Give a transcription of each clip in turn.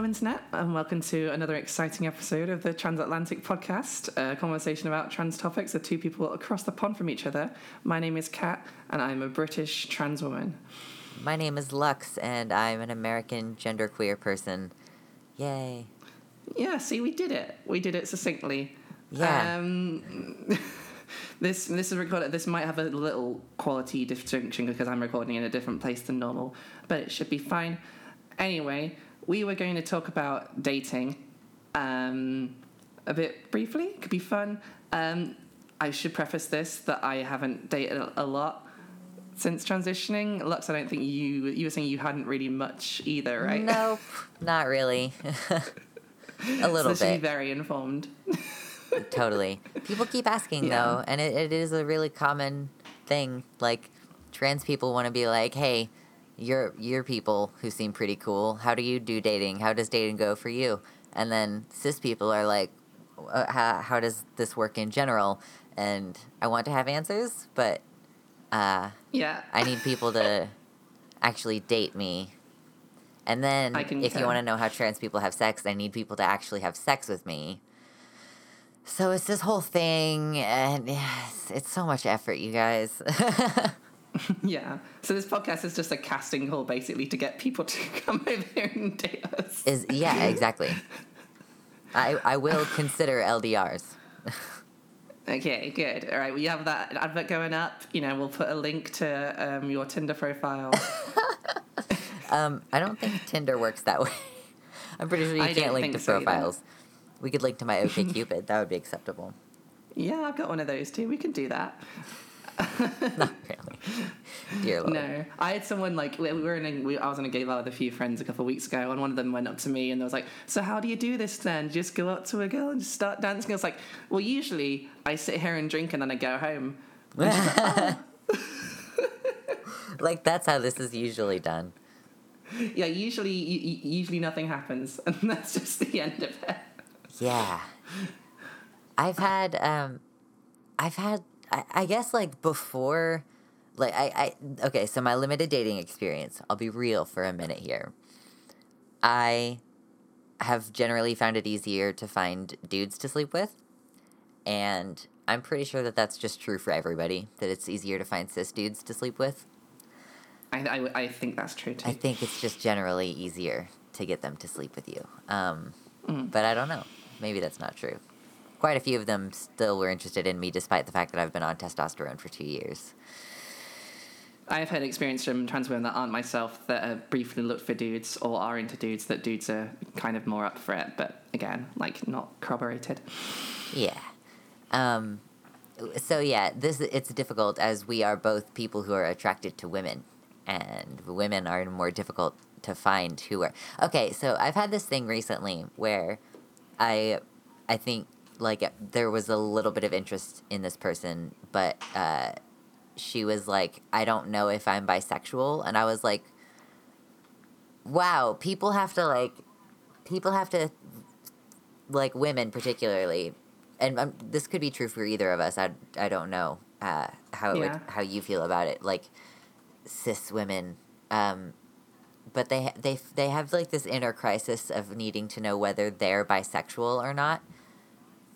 Hello, Internet, and welcome to another exciting episode of the Transatlantic Podcast, a conversation about trans topics with two people across the pond from each other. My name is Kat, and I'm a British trans woman. My name is Lux, and I'm an American genderqueer person. Yay. Yeah, see, we did it. We did it succinctly. Yeah. Um, this this is recorded. This might have a little quality distinction because I'm recording in a different place than normal, but it should be fine. Anyway, we were going to talk about dating um, a bit briefly. It could be fun. Um, I should preface this that I haven't dated a, lot since transitioning. Lux, I don't think you you were saying you hadn't really much either, right? Nope, not really. a little so bit. very informed. totally. People keep asking Yeah. though, and it, it is a really common thing. Like trans people want to be like, "Hey, you're you're people who seem pretty cool. How do you do dating? How does dating go for you?" And then cis people are like, uh, how, "How does this work in general?" And I want to have answers, but uh, yeah. I need people to actually date me. And then, if you want to know how trans people have sex, I need people to actually have sex with me. So it's this whole thing, and yes, it's so much effort, you guys. Yeah. So this podcast is just a casting call basically to get people to come over here and date us. Is yeah, exactly. I I will consider LDRs. Okay, good. All right, well, you have that advert going up. You know, we'll put a link to um, your Tinder profile. Um, I don't think Tinder works that way. I'm pretty sure you I can't link to so either. profiles. We could link to my OkCupid. that would be acceptable. yeah, I've got one of those too. We can do that. Not really. Dear Lord. No, I had someone like we were in. A, we, I was in a gay bar with a few friends a couple of weeks ago, and one of them went up to me and they was like, "So how do you do this then? you Just go up to a girl and just start dancing?" I was like, "Well, usually I sit here and drink and then I go home." like that's how this is usually done. Yeah, usually usually nothing happens, and that's just the end of it. Yeah. I've had um I've had I, I guess like before like I, I okay, so my limited dating experience, I'll be real for a minute here. I have generally found it easier to find dudes to sleep with. And I'm pretty sure that that's just true for everybody, that it's easier to find cis dudes to sleep with. I, I, I think that's true too. I think it's just generally easier to get them to sleep with you. Um, Mm. But I don't know. Maybe that's not true. Quite a few of them still were interested in me, despite the fact that I've been on testosterone for two years. I've had experience from trans women that aren't myself that have briefly looked for dudes or are into dudes that dudes are kind of more up for it, but again, like not corroborated. Yeah. Um, so yeah, this it's difficult as we are both people who are attracted to women, and women are more difficult to find who are. Okay, so I've had this thing recently where I, I think like there was a little bit of interest in this person, but uh, she was like, I don't know if I'm bisexual, and I was like, wow, people have to like, people have to like women particularly and um, this could be true for either of us i, I don't know uh, how it Yeah. would, how you feel about it like cis women um, but they they they have like this inner crisis of needing to know whether they're bisexual or not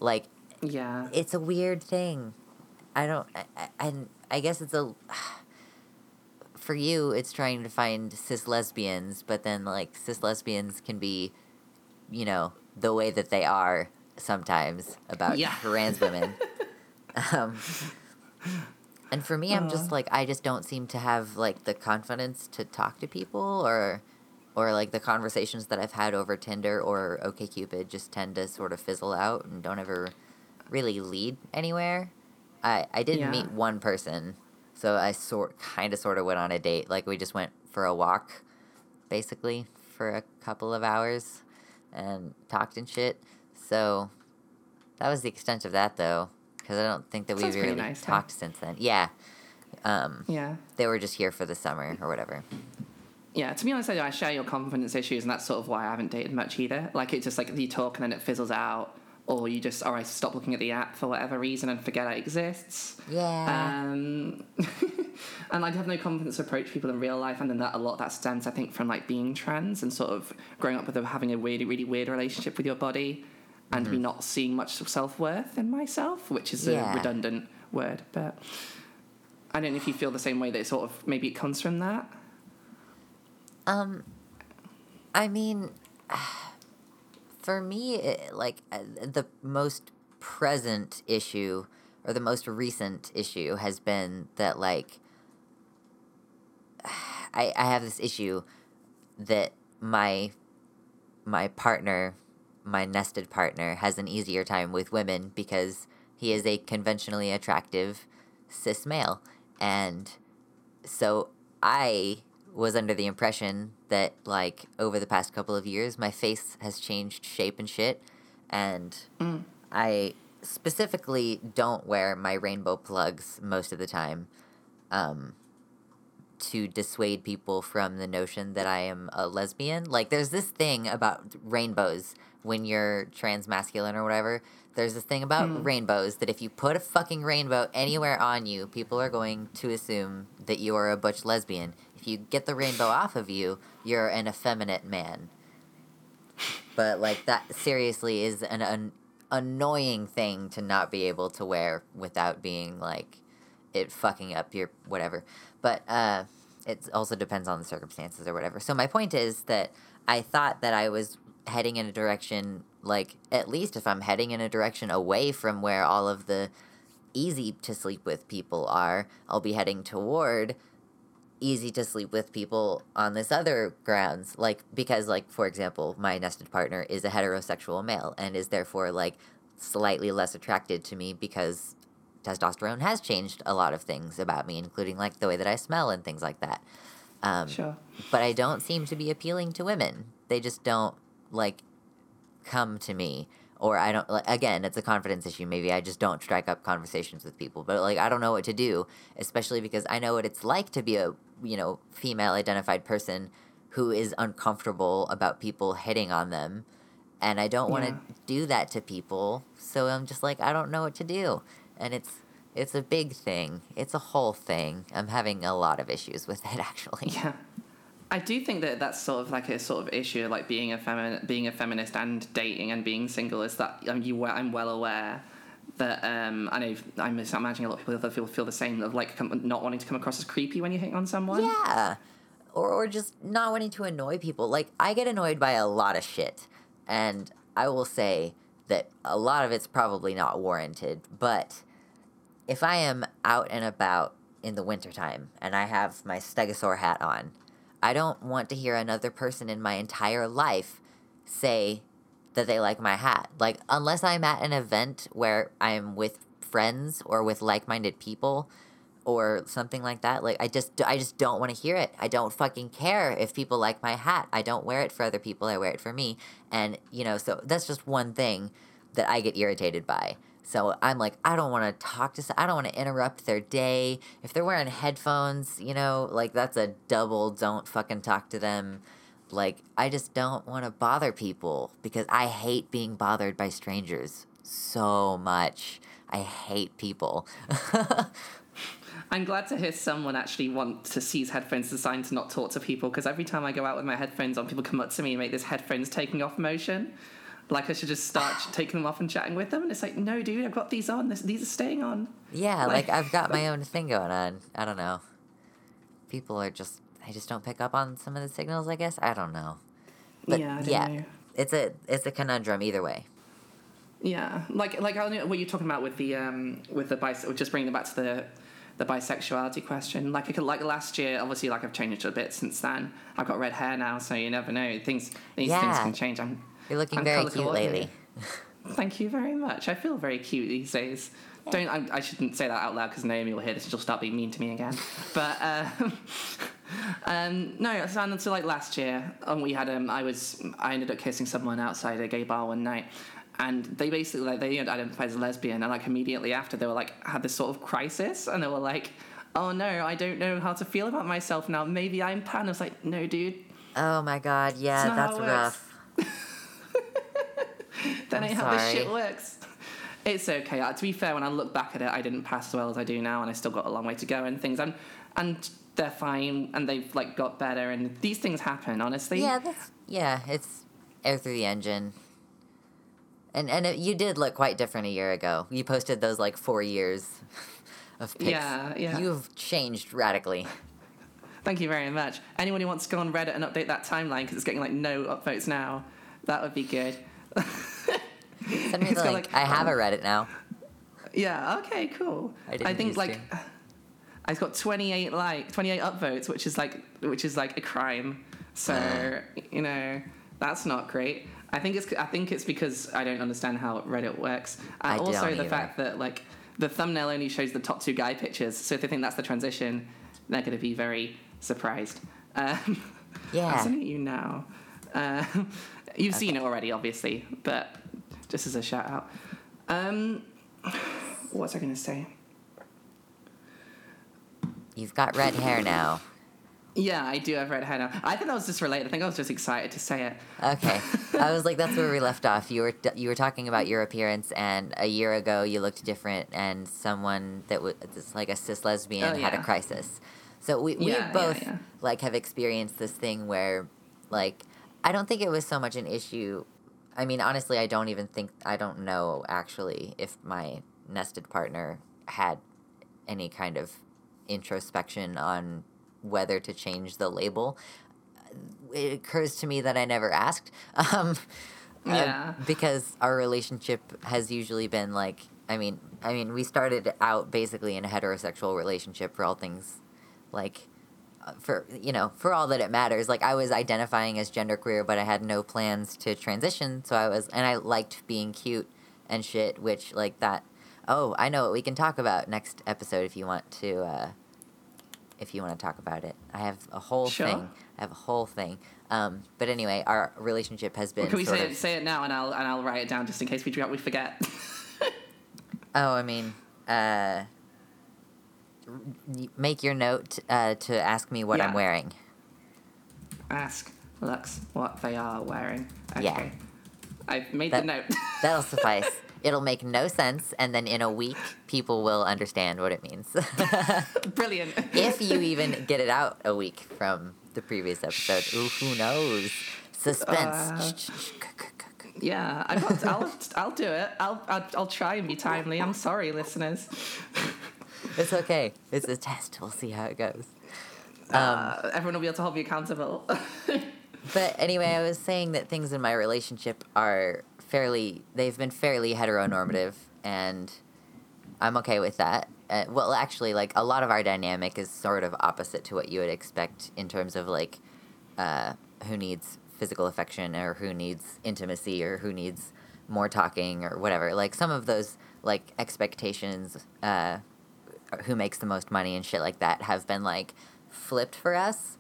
like Yeah. it's a weird thing i don't I, I, and i guess it's a for you it's trying to find cis lesbians but then like cis lesbians can be you know the way that they are sometimes about Yeah. trans women um, and for me i'm just like i just don't seem to have like the confidence to talk to people or or like the conversations that i've had over tinder or okcupid just tend to sort of fizzle out and don't ever really lead anywhere i i did Yeah. meet one person so i sort kind of sort of went on a date like we just went for a walk basically for a couple of hours and talked and shit so that was the extent of that though because i don't think that Sounds we've really nice, huh? talked since then yeah um Yeah. they were just here for the summer or whatever Yeah, to be honest, I, I share your confidence issues, and that's sort of why I haven't dated much either. Like, it's just like you talk and then it fizzles out, or you just, or I stop looking at the app for whatever reason and forget it exists. yeah Um, and I'd have no confidence to approach people in real life, and then that a lot of that stems, I think, from like being trans and sort of growing up with a, having a really, really weird relationship with your body, and me not seeing much self worth in myself, which is Yeah. a redundant word, but I don't know if you feel the same way that it sort of maybe it comes from that. Um, I mean, for me, like uh, the most present issue or the most recent issue has been that like I I have this issue that my my partner, my nested partner, has an easier time with women because he is a conventionally attractive cis male, and so I was under the impression that like over the past couple of years my face has changed shape and shit and I specifically don't wear my rainbow plugs most of the time um to dissuade people from the notion that I am a lesbian. Like there's this thing about rainbows when you're trans masculine or whatever. There's this thing about rainbows that if you put a fucking rainbow anywhere on you, people are going to assume that you are a butch lesbian. If you get the rainbow off of you, you're an effeminate man. But like that seriously is an, an annoying thing to not be able to wear without being like it fucking up your whatever. But uh, it also depends on the circumstances or whatever. So my point is that I thought that I was heading in a direction like at least if I'm heading in a direction away from where all of the easy to sleep with people are, I'll be heading toward easy to sleep with people on this other grounds like because like for example my nested partner is a heterosexual male and is therefore like slightly less attracted to me because testosterone has changed a lot of things about me including like the way that i smell and things like that. Um, Sure. but i don't seem to be appealing to women. They just don't like come to me or i don't like again it's a confidence issue. Maybe i just don't strike up conversations with people but like i don't know what to do especially because i know what it's like to be a you know female identified person who is uncomfortable about people hitting on them and i don't want to do that to people so i'm just like i don't know what to do and it's it's a big thing it's a whole thing i'm having a lot of issues with it actually Yeah. I do think that that's sort of like a sort of issue, like being a femin- being a feminist and dating and being single. Is that um, you? I'm well aware that um, I know I'm imagining a lot of people feel feel the same of like not wanting to come across as creepy when you hit on someone. Yeah. Or, or just not wanting to annoy people. Like, I get annoyed by a lot of shit. And I will say that a lot of it's probably not warranted. But if I am out and about in the wintertime and I have my stegosaur hat on, I don't want to hear another person in my entire life say that they like my hat. Like, unless I'm at an event where I'm with friends or with like minded people or something like that, like, I just, I just don't want to hear it. I don't fucking care if people like my hat. I don't wear it for other people, I wear it for me. And, you know, so that's just one thing that I get irritated by. So I'm like, I don't want to talk to, I don't want to interrupt their day. If they're wearing headphones, you know, like that's a double don't fucking talk to them. Like, I just don't want to bother people because I hate being bothered by strangers so much. I hate people. I'm glad to hear someone actually want to seize headphones as a sign to not talk to people because every time I go out with my headphones on, people come up to me and make this headphones taking off motion. Like I should just start taking them off and chatting with them, and it's like, no, dude, I've got these on. This, these are staying on. yeah, Like- like I've got my own thing going on. I don't know. People are just, they just don't pick up on some of the signals, I guess. I don't know. But yeah, I don't yeah, know. it's a it's a conundrum either way. Yeah, like like I what you're talking about with the um with the bis just bringing it back to the the bisexuality question. Like I could, like last year, obviously, like I've changed a bit since then. I've got red hair now, so you never know. Things these things can change. I'm You're looking I'm very cute lately. Thank you very much. I feel very cute these days. Don't I, I shouldn't say that out loud because Naomi will hear this and she'll start being mean to me again. But uh, um, no, so, so like last year, um, we had um, I was I ended up kissing someone outside a gay bar one night, and they basically like they identified as lesbian, and like immediately after they were like had this sort of crisis, and they were like, oh no, I don't know how to feel about myself now. Maybe I'm pan. I was like, no, dude, Oh my god, yeah, It's not how that's rough. that I'm ain't how this sorry. shit works. It's okay. To be fair, when I look back at it, I didn't pass as well as I do now, and I still got a long way to go and things. And and they're fine, and they've like got better, and these things happen. Honestly, Yeah, that's yeah. It's air through the engine. And and it, you did look quite different a year ago. You posted those like four years of pics. Yeah, yeah. You've changed radically. Thank you very much. Anyone who wants to go on Reddit and update that timeline because it's getting like no upvotes now, that would be good. Send me the link. like, I have a Reddit now. Yeah. Okay. Cool. I didn't think like to. I've got 28 like 28 upvotes, which is like which is like a crime. So Uh. you know that's not great. I think it's I think it's because I don't understand how Reddit works, and I also the either. fact that like the thumbnail only shows the top two guy pictures. So if they think that's the transition, they're going to be very surprised. Um, I'm Yeah. sending it you now. Uh, you've seen it already, obviously, but just as a shout out. Um, what was I going to say? You've got red hair now. Yeah, I do have red hair now. I think that was just related. I think I was just excited to say it. Okay. I was like, that's where we left off. You were you were talking about your appearance, and a year ago you looked different, and someone that was like a cis lesbian Oh, had a crisis. So we we Yeah, yeah, both yeah. like have experienced this thing where, like, I don't think it was so much an issue. I mean, honestly, I don't even think I don't know actually if my nested partner had any kind of introspection on whether to change the label it occurs to me that I never asked. Um, uh, Yeah. because our relationship has usually been like, I mean, I mean, we started out basically in a heterosexual relationship for all things, like, for you know, for all that it matters. Like, I was identifying as genderqueer, but I had no plans to transition. So I was, and I liked being cute and shit, which like that. Oh, I know what we can talk about next episode if you want to. Uh, if you want to talk about it, I have a whole Sure. thing. I have a whole thing. Um, but anyway, our relationship has been. Or can we say of- it, say it now and I'll and I'll write it down just in case we we forget. Oh, I mean, uh, make your note uh, to ask me what I'm wearing. Ask Lux what they are wearing. Okay. Yeah. I've made That- the note. That'll suffice. It'll make no sense, and then in a week, people will understand what it means. Brilliant. if you even get it out a week from the previous episode. Ooh, who knows? Suspense. Uh, Yeah, I got, I'll I'll do it. I'll, I'll I'll try and be timely. I'm sorry, listeners. It's okay. It's a test. We'll see how it goes. uh, everyone will be able to hold me accountable. But anyway, I was saying that things in my relationship are fairly, they've been fairly heteronormative, and I'm okay with that. Uh, well, actually, like, a lot of our dynamic is sort of opposite to what you would expect in terms of, like, uh, who needs physical affection or who needs intimacy or who needs more talking or whatever. Like, some of those, like, expectations, uh, who makes the most money and shit like that have been, like, flipped for us.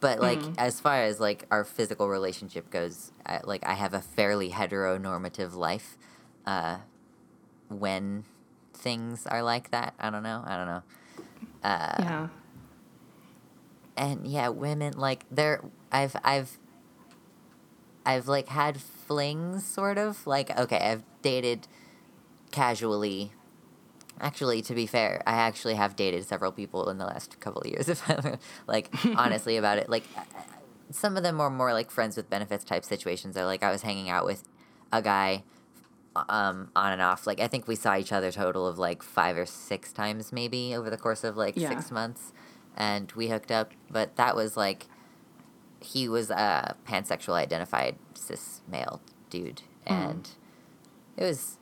But like as far as like our physical relationship goes I, like i have a fairly heteronormative life uh when things are like that. I don't know. I don't know. Uh yeah. and yeah women like they're i've i've i've like had flings sort of. Like okay i've dated casually actually to be fair i actually have dated several people in the last couple of years if i'm like honestly about it. Like some of them were more like friends with benefits type situations or like i was hanging out with a guy um on and off. Like i think we saw each other a total of like five or six times maybe over the course of like Yeah. six months and we hooked up. But that was like he was a pansexual identified cis male dude and it was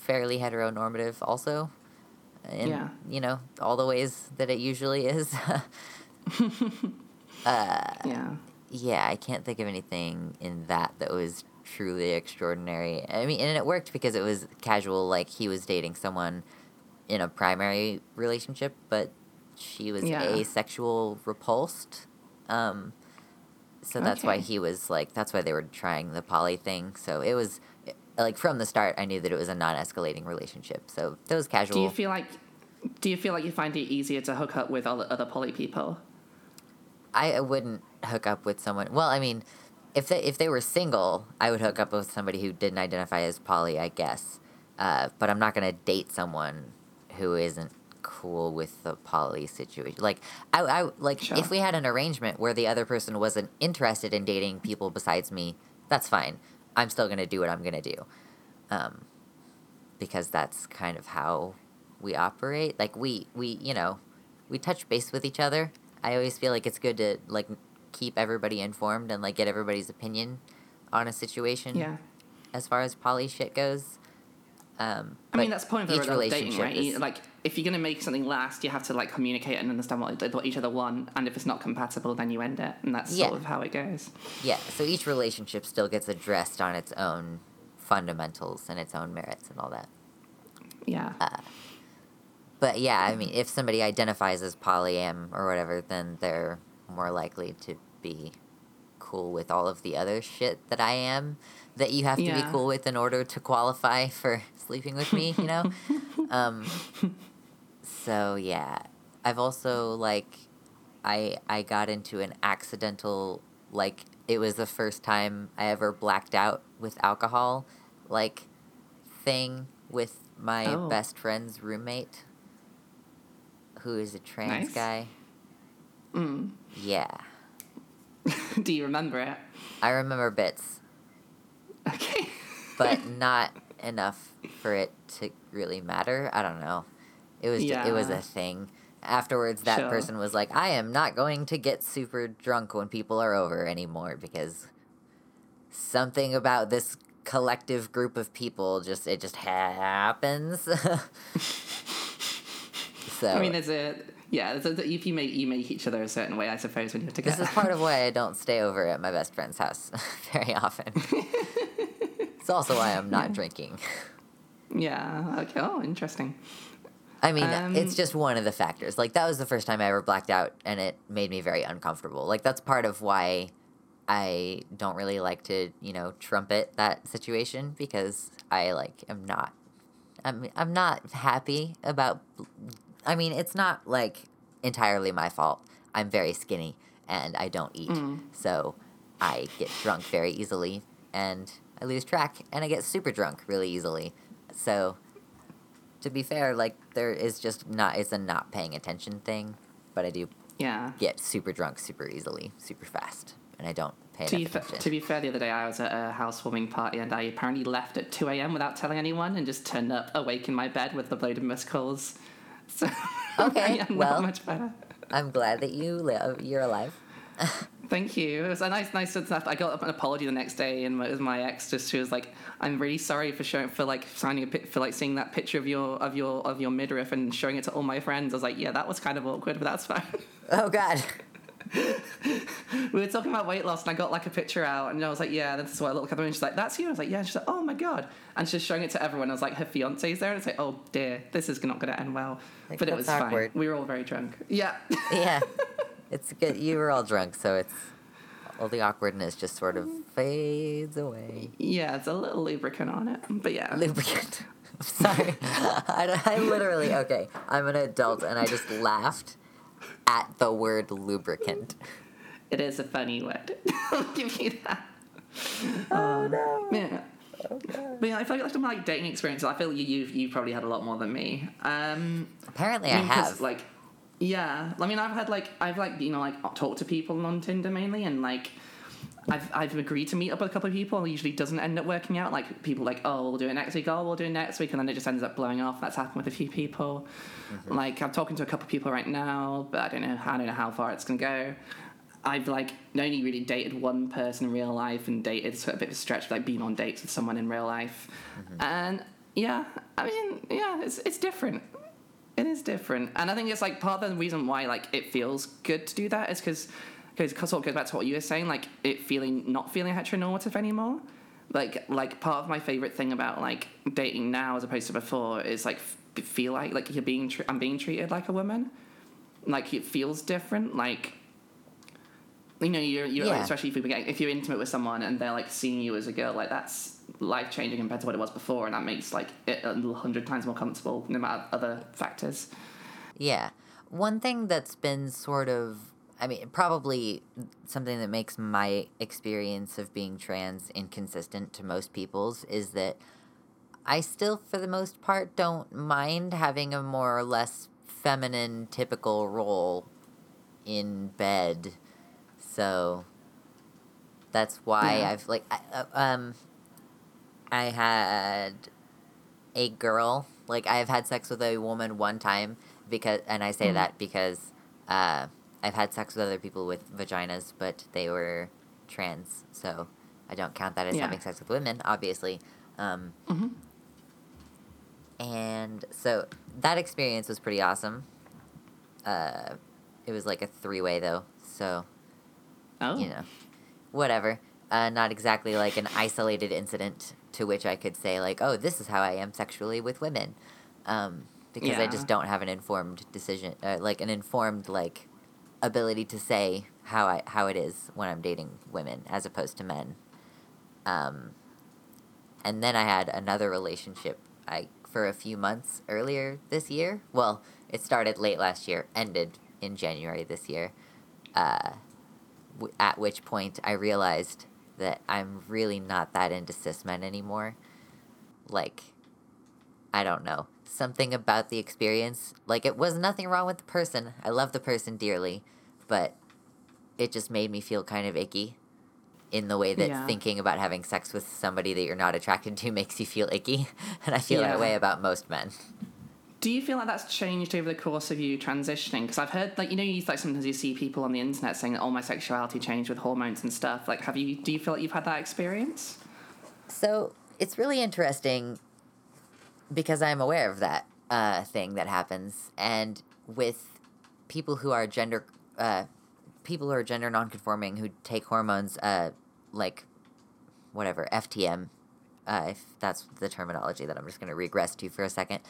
fairly heteronormative also in Yeah. you know all the ways that it usually is Yeah. yeah, I can't think of anything in that that was truly extraordinary. I mean, and it worked because it was casual, like he was dating someone in a primary relationship, but she was Yeah. asexual repulsed. Um, so that's why he was like, that's why they were trying the poly thing. So it was like from the start, I knew that it was a non escalating relationship. So those casual. Do you feel like do you feel like you find it easier to hook up with other other poly people? I wouldn't hook up with someone. Well, I mean, if they if they were single, I would hook up with somebody who didn't identify as poly, I guess. Uh, but I'm not gonna date someone who isn't cool with the poly situation. Like I, I like Sure. if we had an arrangement where the other person wasn't interested in dating people besides me, that's fine. I'm still gonna do what I'm gonna do, um, because that's kind of how we operate. Like we we you know we touch base with each other. I always feel like it's good to like keep everybody informed and like get everybody's opinion on a situation Yeah. as far as poly shit goes. Um, I mean, that's the point of each a dating, right? is- like, if you're gonna make something last, you have to like communicate and understand what, what each other want. And if it's not compatible, then you end it, and that's Yeah. sort of how it goes. Yeah, so each relationship still gets addressed on its own fundamentals and its own merits and all that. Yeah. But yeah, I mean, if somebody identifies as polyam or whatever, then they're more likely to be cool with all of the other shit that I am that you have to be cool with in order to qualify for sleeping with me, you know? um, so yeah, I've also like I I got into an accidental like it was the first time I ever blacked out with alcohol like thing with my Oh. best friend's roommate who is a trans Nice. guy. Mm. Yeah. Do you remember it? I remember bits, Okay. but not enough for it to really matter. I don't know. It was ju- it was a thing. Afterwards, that Sure. person was like, "I am not going to get super drunk when people are over anymore because something about this collective group of people just it just happens." so I mean, there's a yeah. There's a, if you make you make each other a certain way, I suppose, when you're together. This is part of why I don't stay over at my best friend's house very often. it's also why I'm not drinking. yeah. Okay. Oh, interesting. I mean, Um, it's just one of the factors. Like that was the first time I ever blacked out, and it made me very uncomfortable. Like that's part of why I don't really like to, you know, trumpet that situation because I like am not. I'm I'm not happy about. I mean, it's not like entirely my fault. I'm very skinny and I don't eat, Mm. so I get drunk very easily and I lose track and I get super drunk really easily. So to be fair, like there is just not it's a not paying attention thing, but I do Yeah. get super drunk super easily, super fast, and I don't pay To enough fa- attention. to be fair, the other day I was at a housewarming party and I apparently left at 2 a.m. without telling anyone and just turned up awake in my bed with the load of missed calls. So, Okay, well. much better. I'm glad that you live. You're alive. Thank you. It was a nice, nice stuff. I got an apology the next day, and it was my ex. Just she was like, "I'm really sorry for showing for like signing a pic for like seeing that picture of your of your of your midriff and showing it to all my friends." I was like, "Yeah, that was kind of awkward, but that's fine." Oh God. we were talking about weight loss, and I got like a picture out, and I was like, "Yeah, this is what I look like." And she's like, "That's you." I was like, "Yeah." And she's like, "Oh my god!" And she's showing it to everyone. I was like, "Her fiance's there," and it's like, "Oh dear, this is not going to end well." Like, but it was awkward. fine. We were all very drunk. Yeah. Yeah, it's good. You were all drunk, so it's all the awkwardness just sort of fades away. yeah, it's a little lubricant on it, but yeah. Lubricant. I'm sorry. I, I literally okay. I'm an adult, and I just laughed at the word lubricant. It is a funny word. I'll give you that. Oh no. Yeah. But yeah, I feel like some like dating experiences. I feel you you've you probably had a lot more than me. Um, Apparently, I, mean, 'cause, have. like, yeah. I mean, I've had like I've like you know like talked to people on Tinder mainly, and like I've I've agreed to meet up with a couple of people. It usually doesn't end up working out. Like people like oh we'll do it next week. Oh we'll do it next week, and then it just ends up blowing off. That's happened with a few people. Mm-hmm. Like I'm talking to a couple of people right now, but I don't know I don't know how far it's gonna go. I've like only really dated one person in real life and dated sort of a bit of a stretch, like being on dates with someone in real life. Mm-hmm. And yeah, I mean, yeah, it's it's different. It is different, and I think it's like part of the reason why like it feels good to do that is because because sort of goes back to what you were saying, like it feeling not feeling heteronormative anymore. Like like part of my favorite thing about like dating now as opposed to before is like feel like like you're being tr- I'm being treated like a woman. Like it feels different. Like you know you're, you're like, especially if you're getting, if you're intimate with someone and they're like seeing you as a girl like that's life changing compared to what it was before and that makes like it a hundred times more comfortable no matter other factors. Yeah. One thing that's been sort of, I mean, probably something that makes my experience of being trans inconsistent to most people's is that I still, for the most part, don't mind having a more or less feminine, typical role in bed. So that's why Yeah. I've like I, uh, um I had a girl like I've had sex with a woman one time because and I say Mhm. that because uh I've had sex with other people with vaginas but they were trans so I don't count that as Yeah. having sex with women obviously um hmm and so that experience was pretty awesome uh it was like a three-way though so Oh. you know, whatever. Uh, not exactly like an isolated incident to which I could say like, oh, this is how I am sexually with women, um, because I just don't have an informed decision, uh, like an informed like ability to say how I how it is when I'm dating women as opposed to men. Um, and then I had another relationship I for a few months earlier this year. Well, it started late last year, ended in January this year. Uh, w- at which point I realized that I'm really not that into cis men anymore. Like, I don't know. Something about the experience, like, it was nothing wrong with the person. I love the person dearly, but it just made me feel kind of icky in the way that Yeah. thinking about having sex with somebody that you're not attracted to makes you feel icky. And I feel that way about most men. Do you feel like that's changed over the course of you transitioning? Because I've heard, like, you know, you like sometimes you see people on the internet saying that, oh, my sexuality changed with hormones and stuff. Like, have you? Do you feel like you've had that experience? So it's really interesting because I'm aware of that uh, thing that happens, and with people who are gender, uh, people who are gender nonconforming who take hormones, uh, like whatever FTM, uh, if that's the terminology that I'm just going to regress to for a second.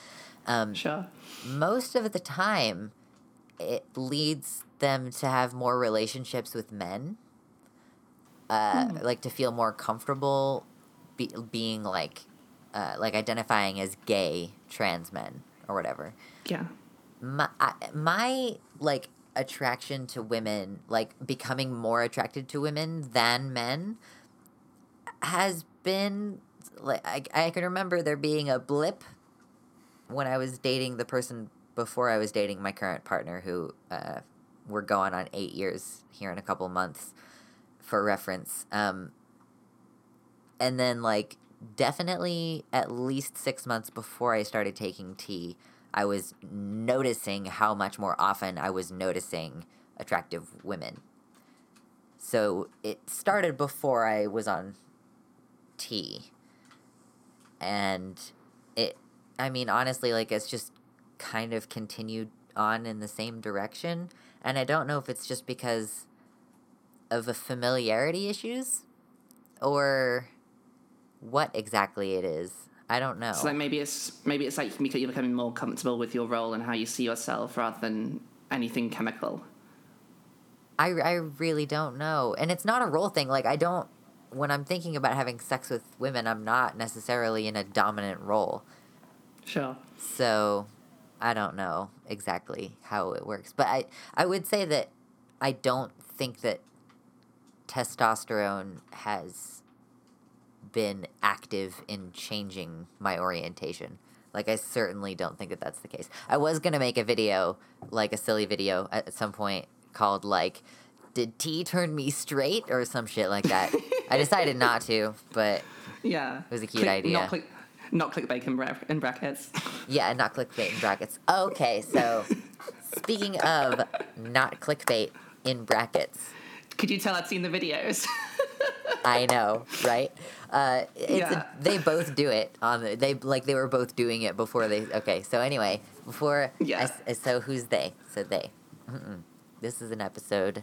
Um, Sure. most of the time it leads them to have more relationships with men uh, like to feel more comfortable be- being like uh, like identifying as gay trans men or whatever Yeah. my, I, my like attraction to women like becoming more attracted to women than men has been like I, I can remember there being a blip when i was dating the person before i was dating my current partner who uh, we're going on eight years here in a couple months for reference um, and then like definitely at least six months before i started taking T I was noticing how much more often I was noticing attractive women. So it started before I was on T. And it, I mean, honestly, like, it's just kind of continued on in the same direction. And I don't know if it's just because of a familiarity issues or what exactly it is. I don't know. So like maybe it's maybe it's like you're becoming more comfortable with your role and how you see yourself rather than anything chemical. I, I really don't know. And it's not a role thing. Like, I don't, when I'm thinking about having sex with women, I'm not necessarily in a dominant role. Sure. So I don't know exactly how it works. But I, I would say that I don't think that testosterone has been active in changing my orientation. Like, I certainly don't think that that's the case. I was going to make a video, like a silly video at some point called, like, Did T turn me straight? or some shit like that. I decided not to, but Yeah. It was a cute idea. Not click, not clickbait in, bra- in brackets. Yeah, not clickbait in brackets. Okay, so speaking of not clickbait in brackets, Could you tell I've seen the videos? I know, right? Uh, it's Yeah. a, they both do it on the, they like they were both doing it before they. Okay, so anyway, before Yeah. s- so who's they? So they. Mm-mm. This is an episode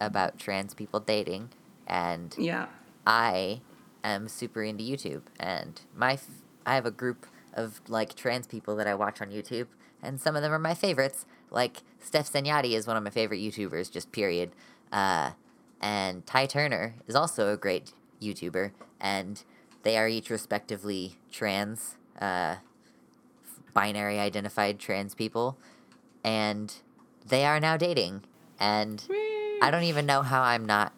about trans people dating, and yeah. I am super into YouTube, and my I have a group of like trans people that I watch on YouTube, and some of them are my favorites. Like Stef Sanjati is one of my favorite YouTubers, just period. Uh, and Ty Turner is also a great YouTuber, and they are each respectively trans, uh, binary identified trans people, and they are now dating, and I don't even know how I'm not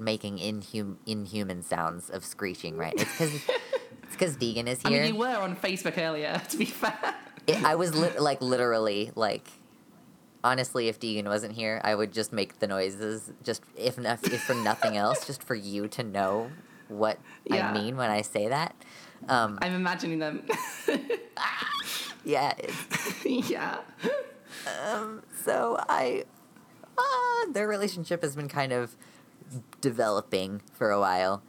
making inhum- inhuman sounds of screeching right. It's because because Deegan is I here. mean, you were on Facebook earlier. To be fair. It- I was li- like literally like honestly if Deegan wasn't here I would just make the noises just if, if for nothing else just for you to know what Yeah. I mean when I say that um, I'm imagining them. yeah yeah. um, so I uh, their relationship has been kind of developing for a while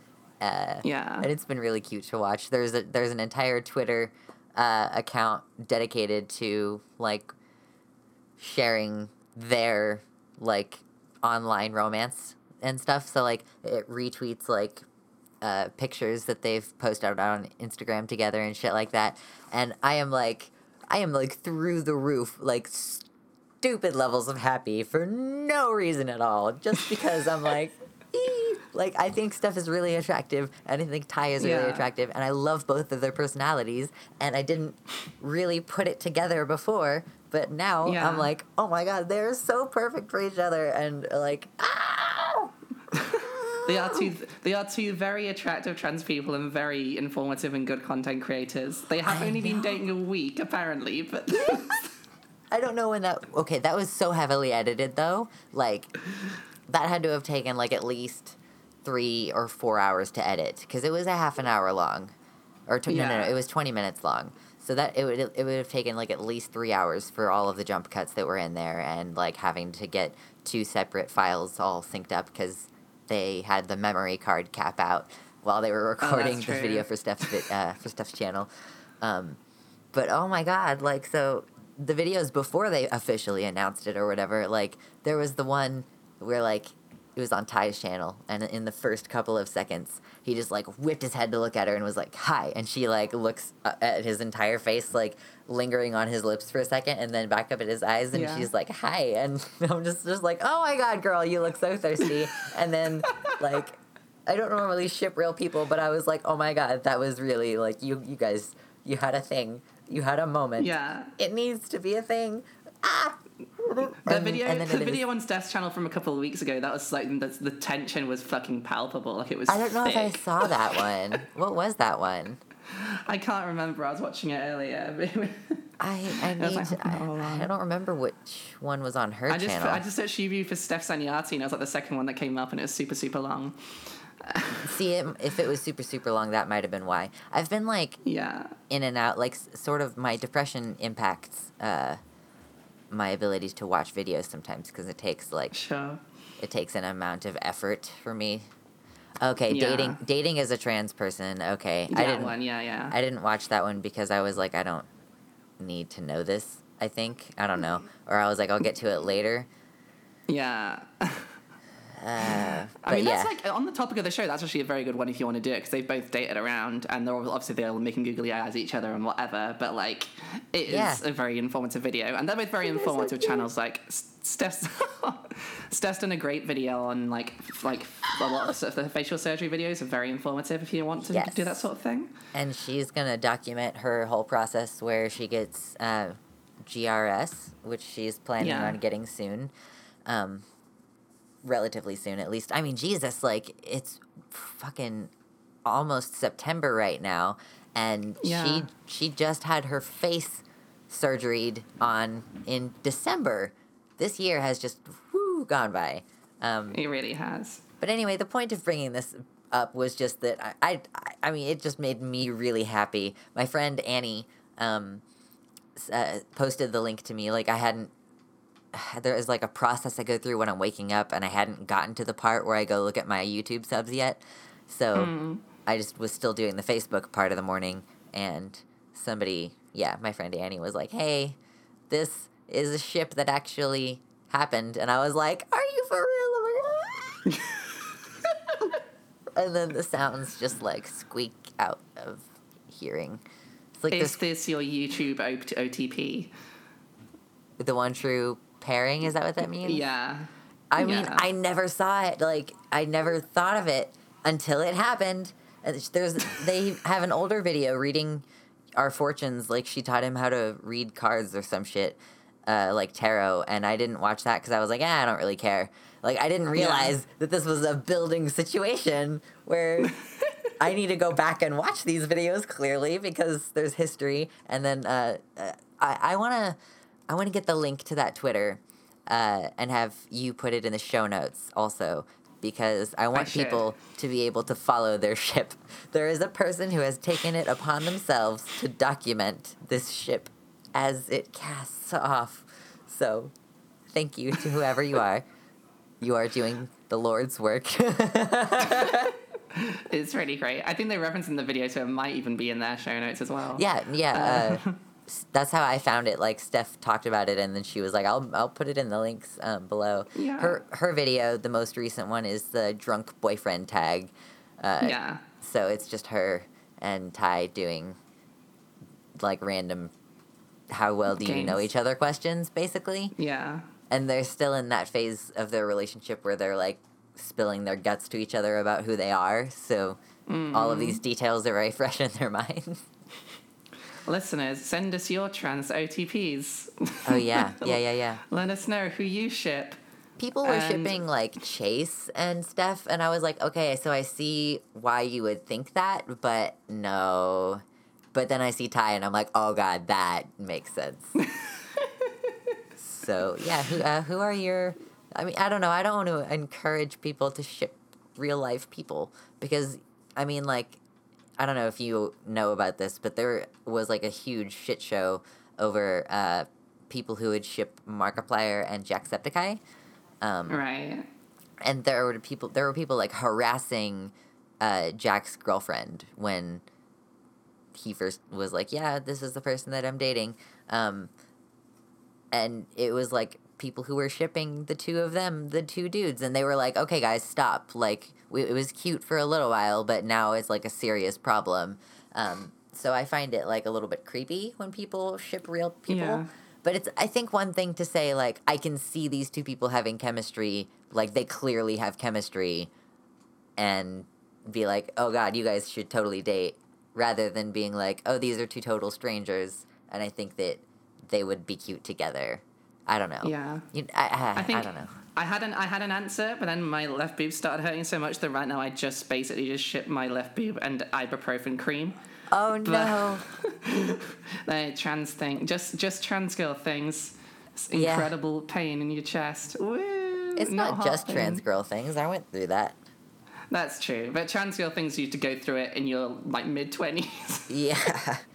uh, Yeah. and it's been really cute to watch. There's a there's an entire Twitter uh, account dedicated to like sharing their like online romance and stuff. So like it retweets like uh, pictures that they've posted on Instagram together and shit like that. And I am like I am like through the roof like stupid levels of happy for no reason at all, just because I'm like. Like I think Stef is really attractive, and I think Ty is really attractive, and I love both of their personalities. And I didn't really put it together before, but now Yeah. I'm like, oh my god, they're so perfect for each other, and like, ah! They are two. They are two very attractive trans people and very informative and good content creators. They have I only been dating a week, apparently, but I don't know when that. Okay, that was so heavily edited though. Like, that had to have taken like at least three or four hours to edit because it was a half an hour long, or tw- no, no, no, it was twenty minutes long. So that it would it would have taken like at least three hours for all of the jump cuts that were in there and like having to get two separate files all synced up because they had the memory card cap out while they were recording the true. video for Stef's uh, for Stef's channel. Um, but oh my god, like so the videos before they officially announced it or whatever, like there was the one where like it was on Ty's channel and in the first couple of seconds he just like whipped his head to look at her and was like hi and she like looks uh, at his entire face like lingering on his lips for a second and then back up at his eyes and Yeah. she's like hi and I'm just just like oh my god girl you look so thirsty and then like I don't normally ship real people but I was like oh my god that was really like you you guys you had a thing you had a moment yeah. it needs to be a thing. Ah! The And- video, and the video on Stef's channel from a couple of weeks ago, that was like the, the tension was fucking palpable. Like it was. I don't know if I saw that one. What was that one? I can't remember. I was watching it earlier. I I need like, to, oh, I, I don't remember which one was on her I just channel. I just searched review for Stef Sanjati, and it was like the second one that came up, and it was super super long. See it if it was super super long. That might have been why. I've been like Yeah. in and out. Like sort of my depression impacts uh, my ability to watch videos sometimes because it takes like Sure. it takes an amount of effort for me. Okay, Yeah. dating dating as a trans person. Okay, I didn't one. Yeah. Yeah. I didn't watch that one because I was like, I don't need to know this. I think I don't know, mm. or I was like, I'll get to it later. yeah. Uh, but I mean, yeah, that's like on the topic of the show. That's actually a very good one if you want to do it because they've both dated around and they're obviously they're all making googly eyes at each other and whatever. But like, it is Yeah. a very informative video, and they're both very They're informative cute. channels. Like Stef's, Stef's done a great video on like like a lot of sort of the facial surgery videos are very informative if you want to Yes. do that sort of thing. and she's gonna document her whole process where she gets uh, GRS, which she's planning Yeah. on getting soon, um, relatively soon at least. I mean, Jesus, like it's fucking almost September right now, and Yeah. she she just had her face surgeried on in December. This year has just whoo gone by. Um, It really has. but anyway, the point of bringing this up was just that I, I, I mean, it just made me really happy. My friend Annie um, uh, posted the link to me. Like I hadn't. There is like a process I go through when I'm waking up, and I hadn't gotten to the part where I go look at my YouTube subs yet. So mm. I just was still doing the Facebook part of the morning, and somebody, yeah, my friend Annie was like, "Hey, this is a ship that actually happened," and I was like, "Are you for real?" Ah. God." and then the sounds just like squeak out of hearing. It's like Is this this your YouTube OTP? the one true pairing. Is that what that means? Yeah. I mean, Yeah. I never saw it. Like, I never thought of it until it happened. There's they have an older video reading our fortunes. Like she taught him how to read cards or some shit, uh, like tarot. And I didn't watch that because I was like, ah, I don't really care. Like I didn't realize that this was a building situation where I need to go back and watch these videos clearly because there's history. And then uh, uh, I I wanna I wanna get the link to that Twitter uh, and have you put it in the show notes also because I want should. people to be able to follow their ship. There is a person who has taken it upon themselves to document this ship as it casts off. So, thank you to whoever you are. You are doing the Lord's work. It's really great. I think they reference in the video, so it might even be in their show notes as well. yeah, yeah. Uh, s- that's how I found it. Like Stef talked about it, and then she was like, "I'll I'll put it in the links um, below." Yeah. Her her video, the most recent one, is the drunk boyfriend tag. Uh, Yeah. So it's just her and Ty doing like random how well do you know each other questions basically. Yeah. And they're still in that phase of their relationship where they're like spilling their guts to each other about who they are. So all of these details are very fresh in their mind. Listeners, send us your trans OTPs. oh yeah. Yeah, yeah, yeah. Let us know who you ship. People were And- shipping like Chase and stuff, and I was like, okay, so I see why you would think that, but no. But then I see Ty, and I'm like, oh god, that makes sense. so yeah, who uh, who are your? I mean, I don't know. I don't want to encourage people to ship real life people because I mean, like, I don't know if you know about this, but there was like a huge shit show over uh, people who would ship Markiplier and Jacksepticeye. Um, Right. and there were people there were people like harassing uh, Jack's girlfriend when he first was like, "Yeah, this is the person that I'm dating," um, and it was like people who were shipping the two of them, the two dudes, and they were like, "Okay, guys, stop!" Like we, it was cute for a little while, but now it's like a serious problem. Um, so I find it like a little bit creepy when people ship real people. Yeah. But it's I think one thing to say like I can see these two people having chemistry, like they clearly have chemistry and be like, "Oh god, you guys should totally date." Rather than being like, "Oh, these are two total strangers." And I think that they would be cute together. I don't know. Yeah. You, I, I, I think I don't know. I had an I had an answer, but then my left boob started hurting so much that right now I just basically just ship my left boob and ibuprofen cream. Oh no. The trans thing, just just trans girl things. It's Yeah. incredible pain in your chest. Woo, It's not, hot just pain. trans girl things. I went through that. That's true, but trans girl things you have to go through it in your like mid twenties. Yeah.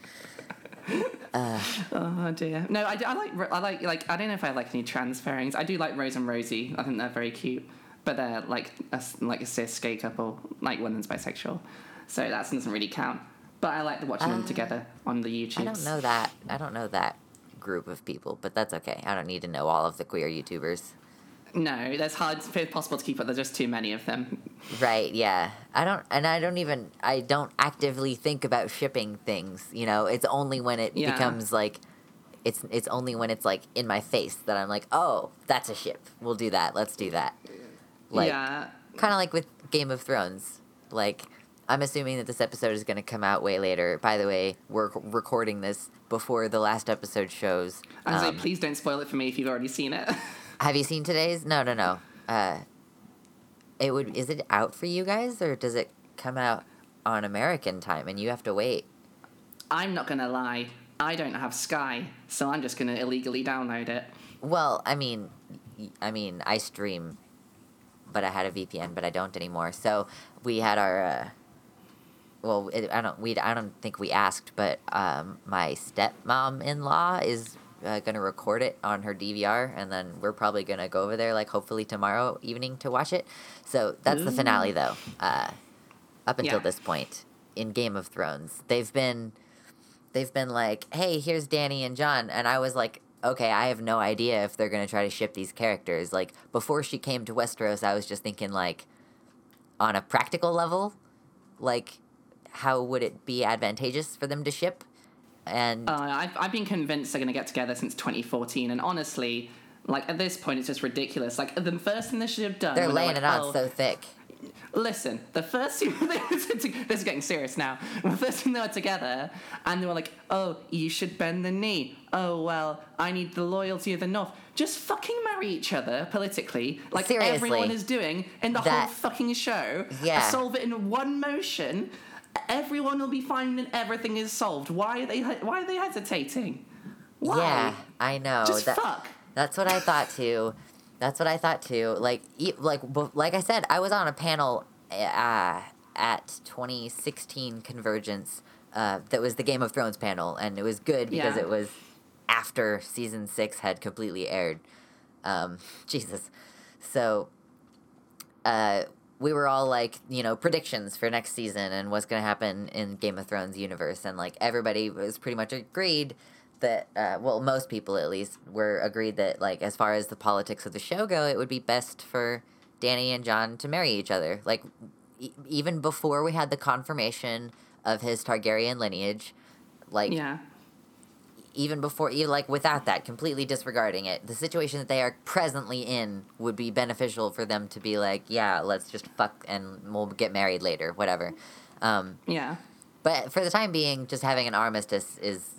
oh dear. No, I, do- I like I like like I don't know if I like any trans pairings. I do like Rose and Rosie. I think they're very cute, but they're like a, like a cis gay couple, like one is bisexual, so that doesn't really count. But I like watching them Uh, together on the YouTube. I don't know that. I don't know that group of people, but that's okay. I don't need to know all of the queer YouTubers. No, that's hard. It's possible to keep up. There's just too many of them. Right, yeah. I don't and I don't even I don't actively think about shipping things, you know. It's only when it Yeah. becomes like it's it's only when it's like in my face that I'm like, "Oh, that's a ship. We'll do that. Let's do that." Like yeah. kind of like with Game of Thrones. Like I'm assuming that this episode is going to come out way later. By the way, we're recording this before the last episode shows. I was Um, like, please don't spoil it for me if you've already seen it. Have you seen today's? No, no, no. Uh, it would. Is it out for you guys, or does it come out on American time and you have to wait? I'm not gonna lie. I don't have Sky, so I'm just gonna illegally download it. Well, I mean, I mean, I stream, but I had a VPN, but I don't anymore. So we had our. Uh, well, it, I don't. We I don't think we asked, but um, my stepmom in law is uh, gonna record it on her DVR, and then we're probably gonna go over there, like hopefully tomorrow evening to watch it. So that's the finale, though. Uh, up until Yeah. this point in Game of Thrones, they've been they've been like, "Hey, here's Dany and Jon," and I was like, "Okay, I have no idea if they're gonna try to ship these characters." Like before she came to Westeros, I was just thinking like, on a practical level, like, how would it be advantageous for them to ship? And Uh, I've, I've been convinced they're gonna get together since 2014, and honestly, like at this point, it's just ridiculous. Like the first thing they should have done. they're laying like, it on "Oh, so thick. Listen, the first thing they were to, this is getting serious now. The first thing they were together, and they were like, "Oh, you should bend the knee." Oh well, I need the loyalty of the North. Just fucking marry each other politically, like Seriously. everyone is doing in the That- whole fucking show. Yeah. solve it in one motion. Everyone will be fine, and everything is solved. Why are they? Why are they hesitating? Why? Yeah, I know. Just that, fuck. That's what I thought too. That's what I thought too. Like, like, like I said, I was on a panel uh, at 2016 Convergence. Uh, that was the Game of Thrones panel, and it was good because Yeah. it was after season six had completely aired. Um, Jesus. So, uh, we were all like, you know, predictions for next season and what's going to happen in Game of Thrones universe, and like everybody was pretty much agreed that, uh, well, most people at least were agreed that like as far as the politics of the show go, it would be best for Dany and Jon to marry each other. Like e- even before we had the confirmation of his Targaryen lineage, like Yeah. Even before you like without that completely disregarding it the situation that they are presently in would be beneficial for them to be like yeah let's just fuck and we'll get married later whatever um, Yeah. but for the time being just having an armistice is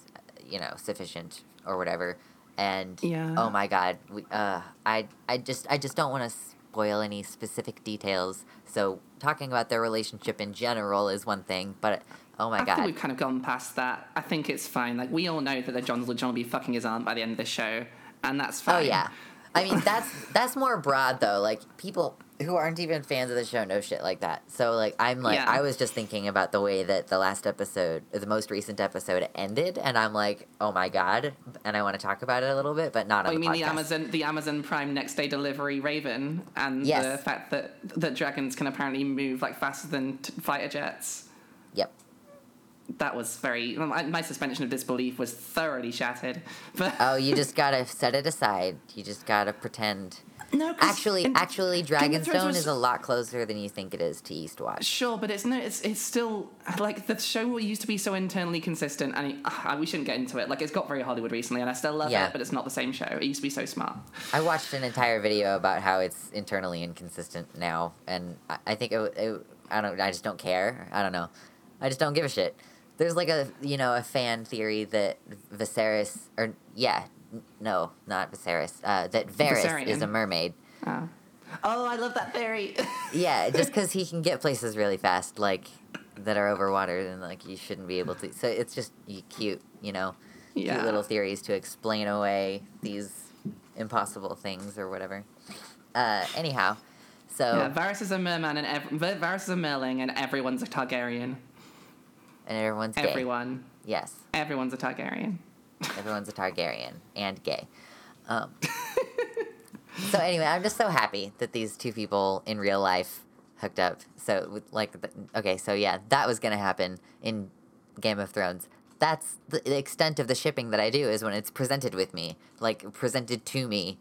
you know sufficient or whatever and Yeah. oh my god we, uh, I, I just i just don't want to spoil any specific details so talking about their relationship in general is one thing but oh my I god I think we've kind of gone past that. I think it's fine. Like we all know that the Jon Jon will be fucking his aunt by the end of the show, and that's fine. Oh yeah. I mean that's that's more broad though. Like people who aren't even fans of the show know shit like that. So like I'm like Yeah. I was just thinking about the way that the last episode, the most recent episode ended, and I'm like, oh my god, and I want to talk about it a little bit, but not Oh, on you the mean the. Amazon, the Amazon Prime next day delivery Raven, and the fact that that dragons can apparently move like faster than t- fighter jets. Yep. That was very. My, suspension of disbelief was thoroughly shattered. But Oh, you just gotta set it aside. You just gotta pretend. No, Actually, in- actually, Game of Thrones Dragonstone was- is a lot closer than you think it is to Eastwatch. Sure, but it's no, it's it's still like the show used to be so internally consistent, and it, uh, we shouldn't get into it. Like it's got very Hollywood recently, and I still love Yeah. it, but it's not the same show. It used to be so smart. I watched an entire video about how it's internally inconsistent now, and I, I think it, it. I don't. I just don't care. I don't know. I just don't give a shit. There's like a you know a fan theory that Viserys or yeah n- no not Viserys uh, that Varys is a mermaid. Oh, oh I love that theory. Yeah, just because he can get places really fast, like that are overwatered, and like you shouldn't be able to. So it's just cute, you know, Yeah. cute little theories to explain away these impossible things or whatever. Uh, anyhow, so yeah, Varys is a merman, and ev- Varys is a merling, and everyone's a Targaryen. And everyone's gay. Everyone, Yes, everyone's a Targaryen. everyone's a Targaryen and gay. Um, so anyway, I'm just so happy that these two people in real life hooked up. So like, okay, so yeah, that was gonna happen in Game of Thrones. That's the the extent of the shipping that I do is when it's presented with me, like presented to me,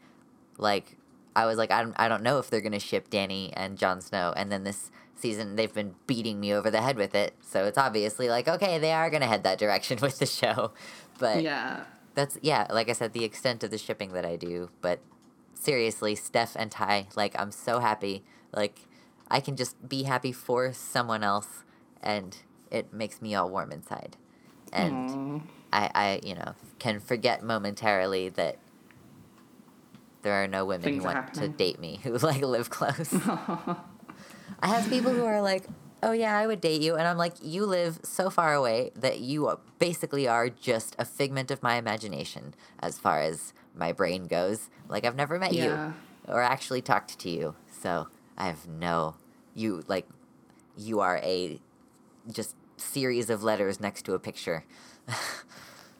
like I was like I don't I don't know if they're gonna ship Dany and Jon Snow, and then this season they've been beating me over the head with it, so it's obviously like okay they are gonna head that direction with the show, but Yeah, that's yeah, like I said, the extent of the shipping that I do. But seriously, Stef and Ty, like I'm so happy. Like I can just be happy for someone else, and it makes me all warm inside. And Aw. I, I, you know, can forget momentarily that there are no women Things who want to date me who like live close. I have people who are like, "Oh yeah, I would date you," and I'm like, "You live so far away that you basically are just a figment of my imagination as far as my brain goes. Like I've never met Yeah. you or actually talked to you, so I have no you like you are a just series of letters next to a picture.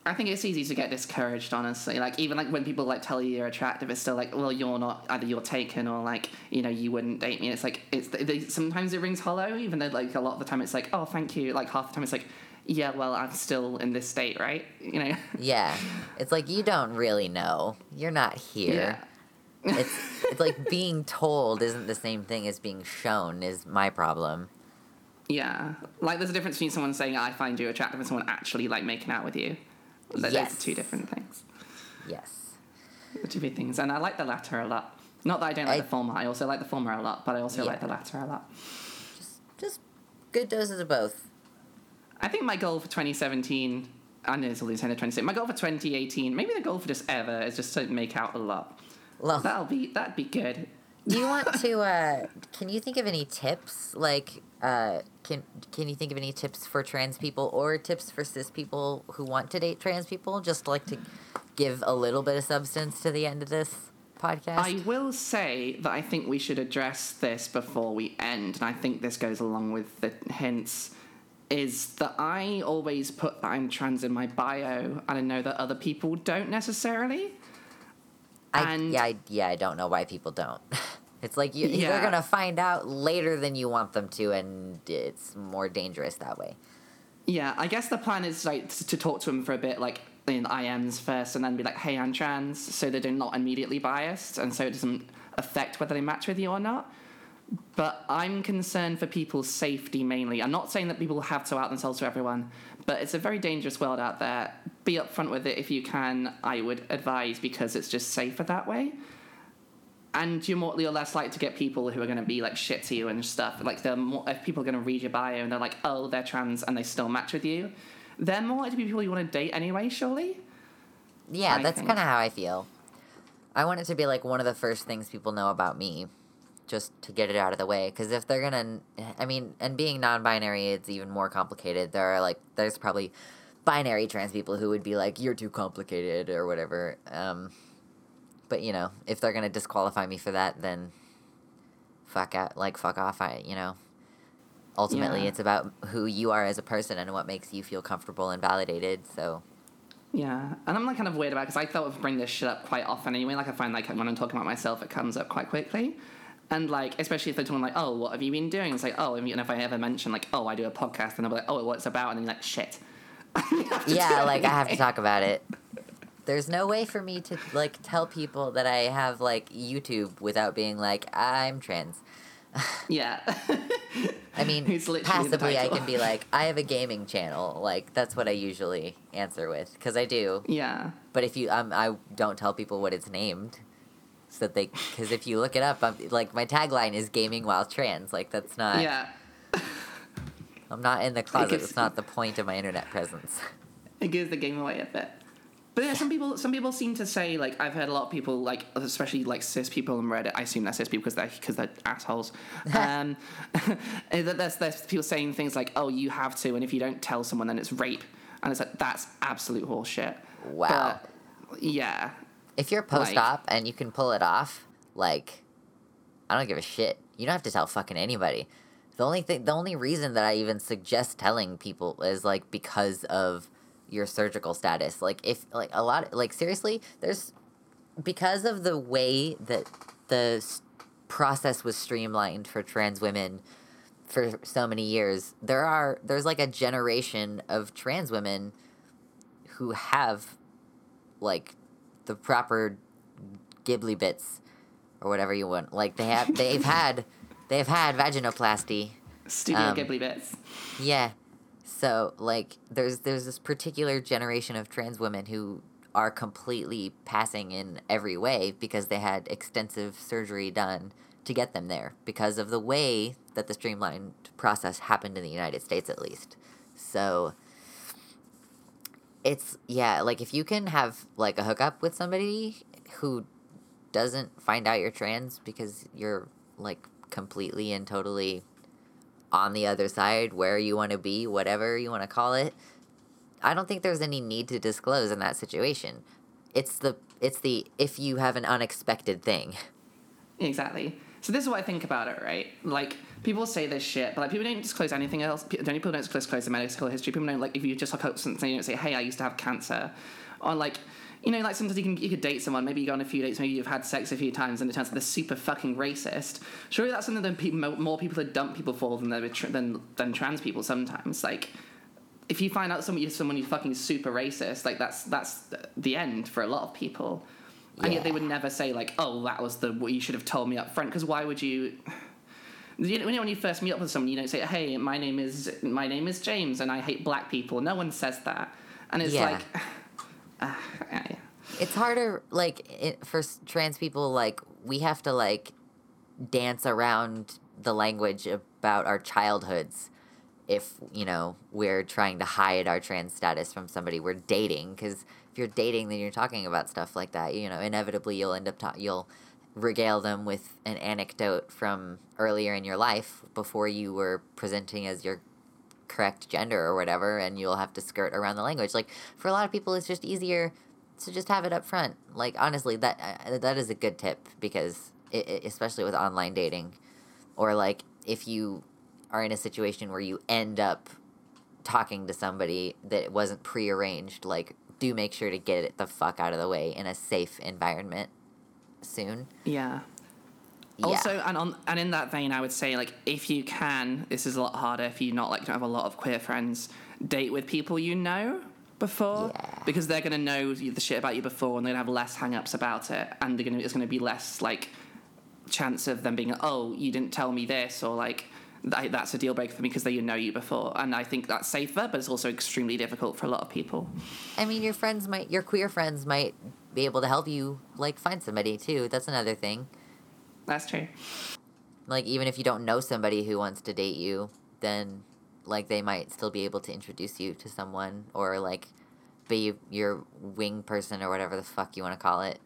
I think it's easy to get discouraged, honestly. Like even like when people like tell you you're attractive, it's still like, well, you're not either you're taken or like you know you wouldn't date me. It's like it's they, sometimes it rings hollow, even though like a lot of the time it's like, oh, thank you. Like half the time it's like, yeah, well, I'm still in this state, right? You know. Yeah. It's like you don't really know. You're not here. Yeah. It's it's like being told isn't the same thing as being shown is my problem. Yeah, like there's a difference between someone saying I find you attractive and someone actually like making out with you. Yes. are two different things. Yes. The two big things, and I like the latter a lot. Not that I don't like I- the former. I also like the former a lot, but I also like the latter a lot. Just just good doses of both. I think my goal for 2017, I know it's the end of 2017. My goal for 2018, maybe the goal for just ever, is just to make out a lot. Well, That'll be that'd be good. do you want to? Uh, can you think of any tips? Like, uh, can can you think of any tips for trans people or tips for cis people who want to date trans people? Just like to give a little bit of substance to the end of this podcast. I will say that I think we should address this before we end, and I think this goes along with the hints. Is that I always put that I'm trans in my bio, and I know that other people don't necessarily. I, and- yeah, I, yeah, I don't know why people don't. It's like you, Yeah. they're gonna find out later than you want them to, and it's more dangerous that way. Yeah, I guess the plan is like to talk to them for a bit, like in IMs first, and then be like, "Hey, I'm trans," so that they're not immediately biased, and so it doesn't affect whether they match with you or not. But I'm concerned for people's safety mainly. I'm not saying that people have to out themselves to everyone, but it's a very dangerous world out there. Be upfront with it if you can. I would advise because it's just safer that way. And you're more you're less likely to get people who are going to be like shit to you and stuff. Like they're more, if people are going to read your bio and they're like, oh, they're trans and they still match with you, they're more likely to be people you want to date anyway. Surely. Yeah, I that's kind of how I feel. I want it to be like one of the first things people know about me, just to get it out of the way. Because if they're gonna, I mean, and being non-binary, it's even more complicated. There are like, there's probably binary trans people who would be like, "You're too complicated" or whatever. Um, but you know, if they're gonna disqualify me for that, then fuck out, like fuck off. I, you know. Ultimately, Yeah. it's about who you are as a person and what makes you feel comfortable and validated. So, Yeah, and I'm like kind of weird about because I thought of bring this shit up quite often anyway. Like I find like when I'm talking about myself, it comes up quite quickly. And like, especially if they're talking like, "Oh, what have you been doing?" It's like, "Oh," and if I ever mention like, "Oh, I do a podcast," and they'll be like, "Oh, what's about?" And then you're like, "Shit." You have to do yeah like i have to talk about it there's no way for me to like tell people that i have like youtube without being like i'm trans Yeah. i mean passively i can be like i have a gaming channel like that's what i usually answer with because i do yeah. but if you um, i don't tell people what it's named so that they because if you look it up I'm, like my tagline is gaming while trans like that's not Yeah. i'm not in the closet gives- it's not the point of my internet presence It gives the game away a bit. But yeah, some people some people seem to say like I've heard a lot of people like especially like cis people on Reddit. I assume they're cis people because they're because they're assholes. um, that there's there's people saying things like oh you have to and if you don't tell someone then it's rape and it's like that's absolute horseshit. Wow. But, yeah. If you're post op and you can pull it off, like, I don't give a shit. You don't have to tell fucking anybody. The only thing, the only reason that I even suggest telling people is like because of your surgical status. Like, if like a lot, like seriously, there's because of the way that the process was streamlined for trans women for so many years. There are there's like a generation of trans women who have like the proper ghibli bits or whatever you want. Like they have they've had they've had vaginoplasty. Studio Um, Ghibli bits. Yeah. So like there's there's this particular generation of trans women who are completely passing in every way because they had extensive surgery done to get them there because of the way that the streamlined process happened in the United States at least. So it's yeah, like if you can have like a hookup with somebody who doesn't find out you're trans because you're like completely and totally on the other side where you want to be, whatever you want to call it. I don't think there's any need to disclose in that situation. It's the it's the if you have an unexpected thing. Exactly. So this is what I think about it, right? Like people say this shit, but like people don't disclose anything else. Don't people don't disclose their medical history. People don't like if you just hook up something, you don't say, "Hey, I used to have cancer," or like. You know, like sometimes you can you could date someone, maybe you go on a few dates, maybe you've had sex a few times, and it turns out they're super fucking racist. Surely that's something that mo- more people that dump people for than they're than than trans people. Sometimes, like if you find out someone you someone who's fucking super racist, like that's that's the end for a lot of people. And yet they would never say like, "Oh, that was the what you should have told me up front." Because why would you? You know, when you first meet up with someone, you don't say, "Hey, my name is my name is James, and I hate black people." No one says that, and it's Yeah. like, uh, yeah. It's harder like it, for trans people like we have to like dance around the language about our childhoods if you know we're trying to hide our trans status from somebody we're dating because if you're dating then you're talking about stuff like that you know inevitably you'll end up ta- you'll regale them with an anecdote from earlier in your life before you were presenting as your correct gender or whatever and you'll have to skirt around the language. Like for a lot of people it's just easier to just have it up front like honestly that uh, that is a good tip because it, it, especially with online dating or like if you are in a situation where you end up talking to somebody that wasn't prearranged like do make sure to get it the fuck out of the way in a safe environment soon Yeah. yeah Also, and on and in that vein, I would say like if you can, this is a lot harder if you not like don't have a lot of queer friends. Date with people you know before Yeah. because they're gonna know the shit about you before, and they're gonna have less hang-ups about it, and they're gonna it's gonna be less like chance of them being like, oh you didn't tell me this or like that's a deal breaker for me because they know you before, and I think that's safer, but it's also extremely difficult for a lot of people. I mean, your friends might, your queer friends might be able to help you, like, find somebody too. That's another thing. That's true. Like, even if you don't know somebody who wants to date you, then, like, they might still be able to introduce you to someone or, like, be your wing person or whatever the fuck you want to call it.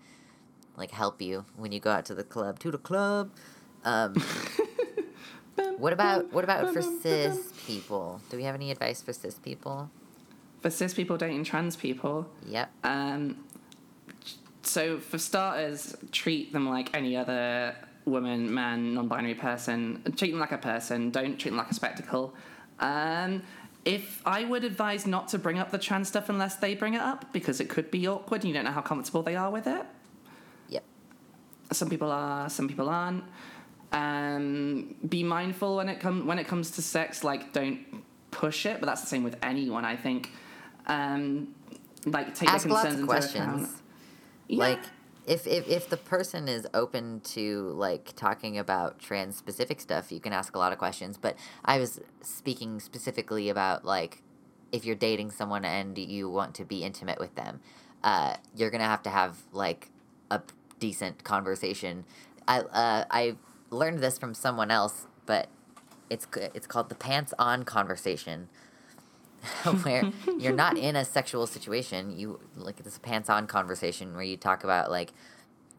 Like, help you when you go out to the club. To the club. Um, what about what about for cis people? Do we have any advice for cis people? For cis people dating trans people, Yep. Um, so for starters, treat them like any other woman, man, non-binary person. Treat them like a person. Don't treat them like a spectacle. Um, if I would advise not to bring up the trans stuff unless they bring it up because it could be awkward. and You don't know how comfortable they are with it. Yep. Some people are, some people aren't. Um, be mindful when it comes when it comes to sex. Like, don't push it. But that's the same with anyone. I think. Um, like, take Ask the lots concerns into questions. account. Yeah. like if, if if the person is open to like talking about trans specific stuff you can ask a lot of questions but i was speaking specifically about like if you're dating someone and you want to be intimate with them uh, you're gonna have to have like a decent conversation. I uh, i learned this from someone else but it's it's called the pants on conversation where you're not in a sexual situation. You like this pants on conversation where you talk about like,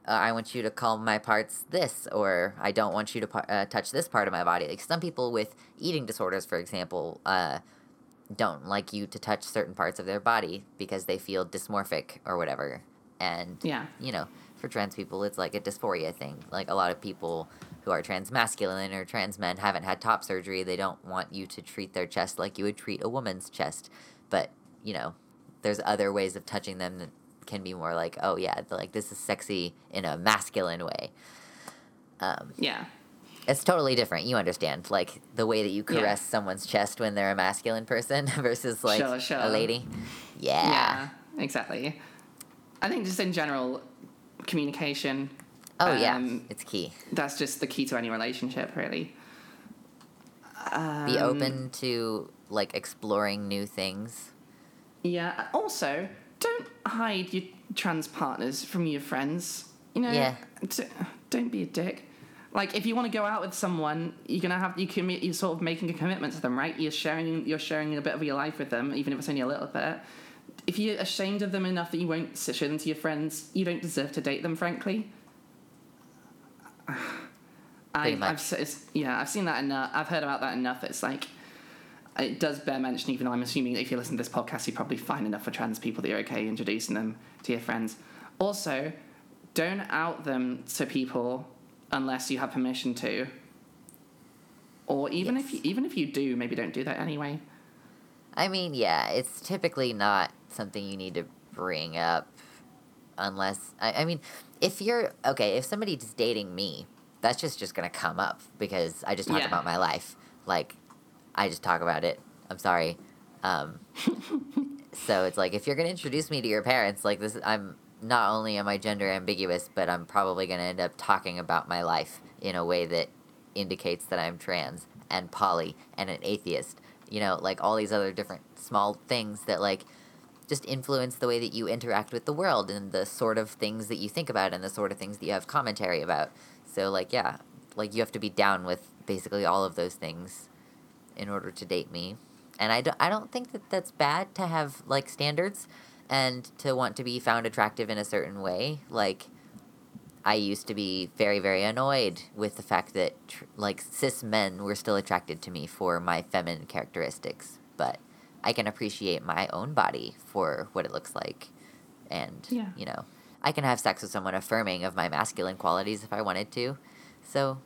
uh, I want you to call my parts this, or I don't want you to par- uh, touch this part of my body. Like some people with eating disorders, for example, uh, don't like you to touch certain parts of their body because they feel dysmorphic or whatever. And Yeah. you know, for trans people, it's like a dysphoria thing. Like a lot of people who are trans masculine or trans men haven't had top surgery. They don't want you to treat their chest like you would treat a woman's chest. But, you know, there's other ways of touching them that can be more like, oh, yeah, like this is sexy in a masculine way. Um, Yeah. it's totally different. You understand, like the way that you Yeah. caress someone's chest when they're a masculine person versus like Sure, sure. a lady. Yeah. Yeah, exactly. I think just in general, communication. Oh yeah, um, it's key. That's just the key to any relationship, really. Be Um, open to like exploring new things. Yeah. Also, don't hide your trans partners from your friends. You know. Yeah. D- don't be a dick. Like, if you want to go out with someone, you're gonna have you commit. You're sort of making a commitment to them, right? You're sharing. You're sharing a bit of your life with them, even if it's only a little bit. If you're ashamed of them enough that you won't share them to your friends, you don't deserve to date them. Frankly. I've. I've it's, yeah, I've seen that enough. I've heard about that enough. It's like it does bear mention, even though I'm assuming if you listen to this podcast, you're probably fine enough for trans people that you're okay introducing them to your friends. Also, don't out them to people unless you have permission to. Or even if you, even if you do, maybe don't do that anyway. I mean, yeah, it's typically not something you need to bring up unless I, I mean, if you're okay, if somebody's dating me, that's just just gonna come up because I just talk Yeah. about my life. Like, I just talk about it. I'm sorry. Um, so it's like if you're gonna introduce me to your parents, like this, I'm not only am I gender ambiguous, but I'm probably gonna end up talking about my life in a way that indicates that I'm trans and poly and an atheist. You know, like all these other different small things that like just influence the way that you interact with the world and the sort of things that you think about and the sort of things that you have commentary about. So like yeah, like you have to be down with basically all of those things in order to date me. And I don't, I don't think that that's bad to have like standards and to want to be found attractive in a certain way. Like I used to be very very annoyed with the fact that tr- like cis men were still attracted to me for my feminine characteristics, but I can appreciate my own body for what it looks like. And Yeah. you know, I can have sex with someone affirming of my masculine qualities if I wanted to. So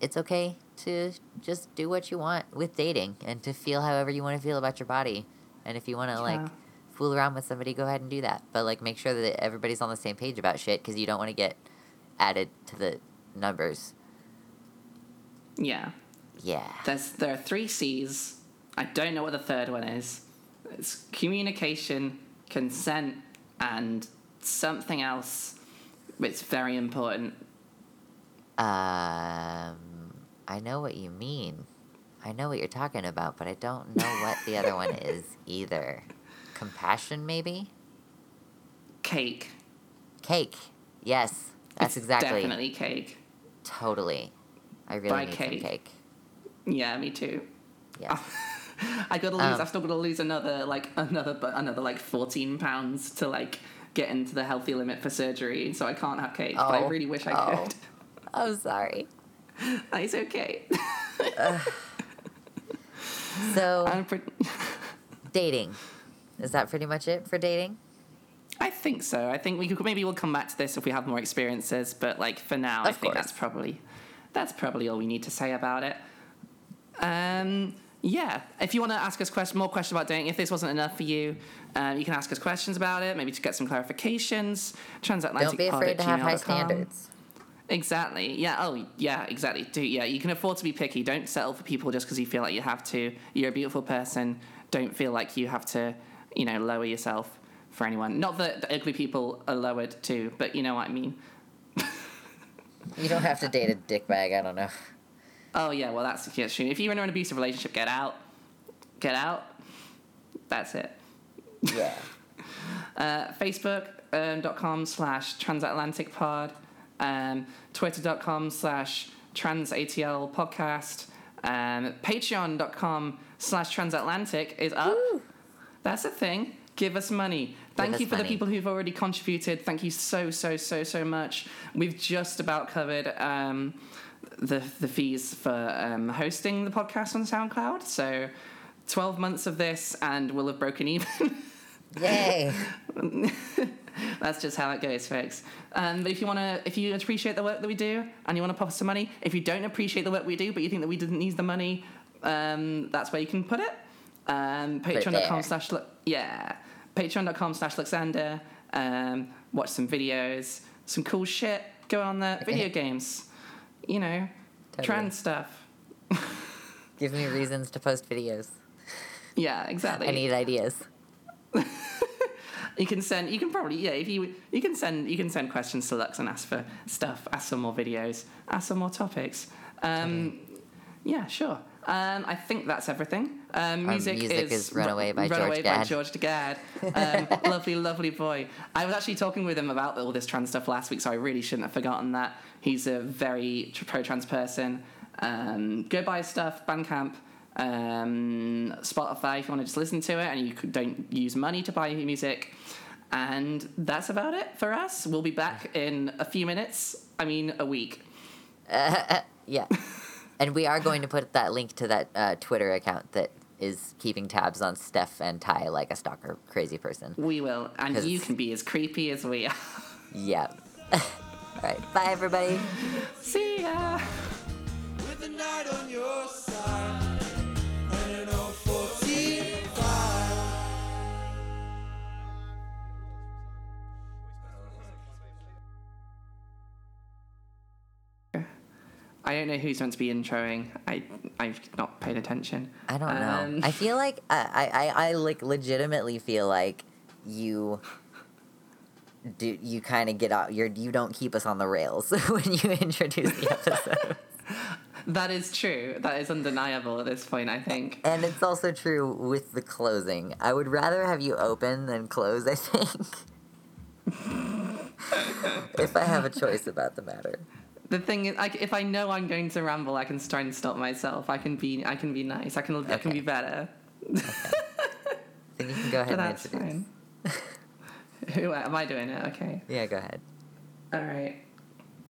it's okay to just do what you want with dating and to feel however you want to feel about your body. And if you want to like fool around with somebody, go ahead and do that. But like make sure that everybody's on the same page about shit because you don't want to get added to the numbers. Yeah. Yeah. There's there are three C's. I don't know what the third one is. It's communication, consent, and something else. It's very important. Um, I know what you mean. I know what you're talking about, but I don't know what the other one is either. Compassion, maybe? Cake. Cake. Yes, that's It's exactly. definitely cake. Totally. I really Buy need cake. some cake. Yeah, me too. Yeah. I gotta lose. Um, I've still got to lose another like another but another like fourteen pounds to like get into the healthy limit for surgery. So I can't have cake. but I Oh. really wish I Oh. could. I'm sorry. it's okay. So, I'm pretty, dating. Is that pretty much it for dating? I think so. I think we could maybe we'll come back to this if we have more experiences. But like for now, I Of think course. that's probably that's probably all we need to say about it. Um, yeah. If you want to ask us question, more questions about dating, if this wasn't enough for you, um, you can ask us questions about it. Maybe to get some clarifications. Transatlantic. Don't be afraid to have high standards. Exactly. Yeah. Oh, yeah. Exactly. Do yeah. You can afford to be picky. Don't settle for people just because you feel like you have to. You're a beautiful person. Don't feel like you have to, you know, lower yourself for anyone. Not that the ugly people are lowered too, but you know what I mean. You don't have to date a dick bag, I don't know. Oh yeah. Well, that's yeah, true. If you're in an abusive relationship, get out. Get out. That's it. Yeah. Uh, Facebook.com slash transatlantic pod, um, Twitter.com slash transatl podcast, um, Patreon.com slash transatlantic is up. That's a thing. Give us money. Thank us you for money. the people who've already contributed. Thank you so, so, so, so much. We've just about covered um, the, the fees for um, hosting the podcast on SoundCloud. So 12 months of this and we'll have broken even. Yay. That's just how it goes, folks. Um, but if you want to, if you appreciate the work that we do and you want to pop us some money, if you don't appreciate the work we do, but you think that we didn't need the money, um, that's where you can put it. Um, Patreon.com slash yeah, Patreon.com slash Luxander. Um, watch some videos, some cool shit. Go on there, video games, you know, Totally. trans stuff. Give me reasons to post videos. Yeah, exactly. I need ideas. You can send. You can probably yeah. If you you can send you can send questions to Lux and ask for stuff. Ask some more videos. Ask some more topics. Um, yeah, sure. Um, I think that's everything. Um, music, music is Runaway by George Runaway by Gad. George Gad. Um, lovely, lovely boy. I was actually talking with him about all this trans stuff last week, so I really shouldn't have forgotten that. He's a very pro trans person. Um, go buy his stuff. Bandcamp. Um, Spotify if you want to just listen to it and you don't use money to buy music. And that's about it for us. We'll be back in a few minutes. I mean, a week. Yeah. and we are going to put that link to that uh, Twitter account that is keeping tabs on Stef and Ty like a stalker crazy person. We will. and you can be as creepy as we are. Yeah. All right. Bye, everybody. See ya. I don't know who's meant to be introing. I I've not paid attention. I don't know. Um, I feel like I, I, I, I like legitimately feel like you do you kind of get out. You're you don't keep us on the rails when you introduce the episode. That is true. That is undeniable at this point, I think. And it's also true with the closing. I would rather have you open than close, I think. if I have a choice about the matter. The thing is, like, if I know I'm going to ramble, I can try and stop myself. I can be, I can be nice. I can, I can be better. Then you can go ahead that's fine. Who am I doing it? Okay. Yeah, go ahead. All right.